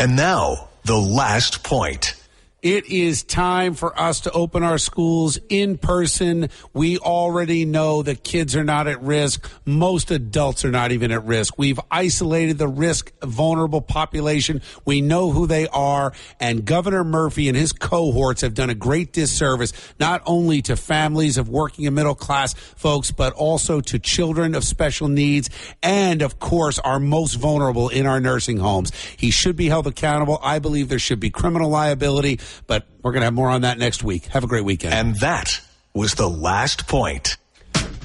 And now, the last point. It is time for us to open our schools in person. We already know that kids are not at risk. Most adults are not even at risk. We've isolated the risk vulnerable population. We know who they are. And Governor Murphy and his cohorts have done a great disservice, not only to families of working and middle class folks, but also to children of special needs. And of course, our most vulnerable in our nursing homes. He should be held accountable. I believe there should be criminal liability but we're going to have more on that next week. Have a great weekend. And that was the last point.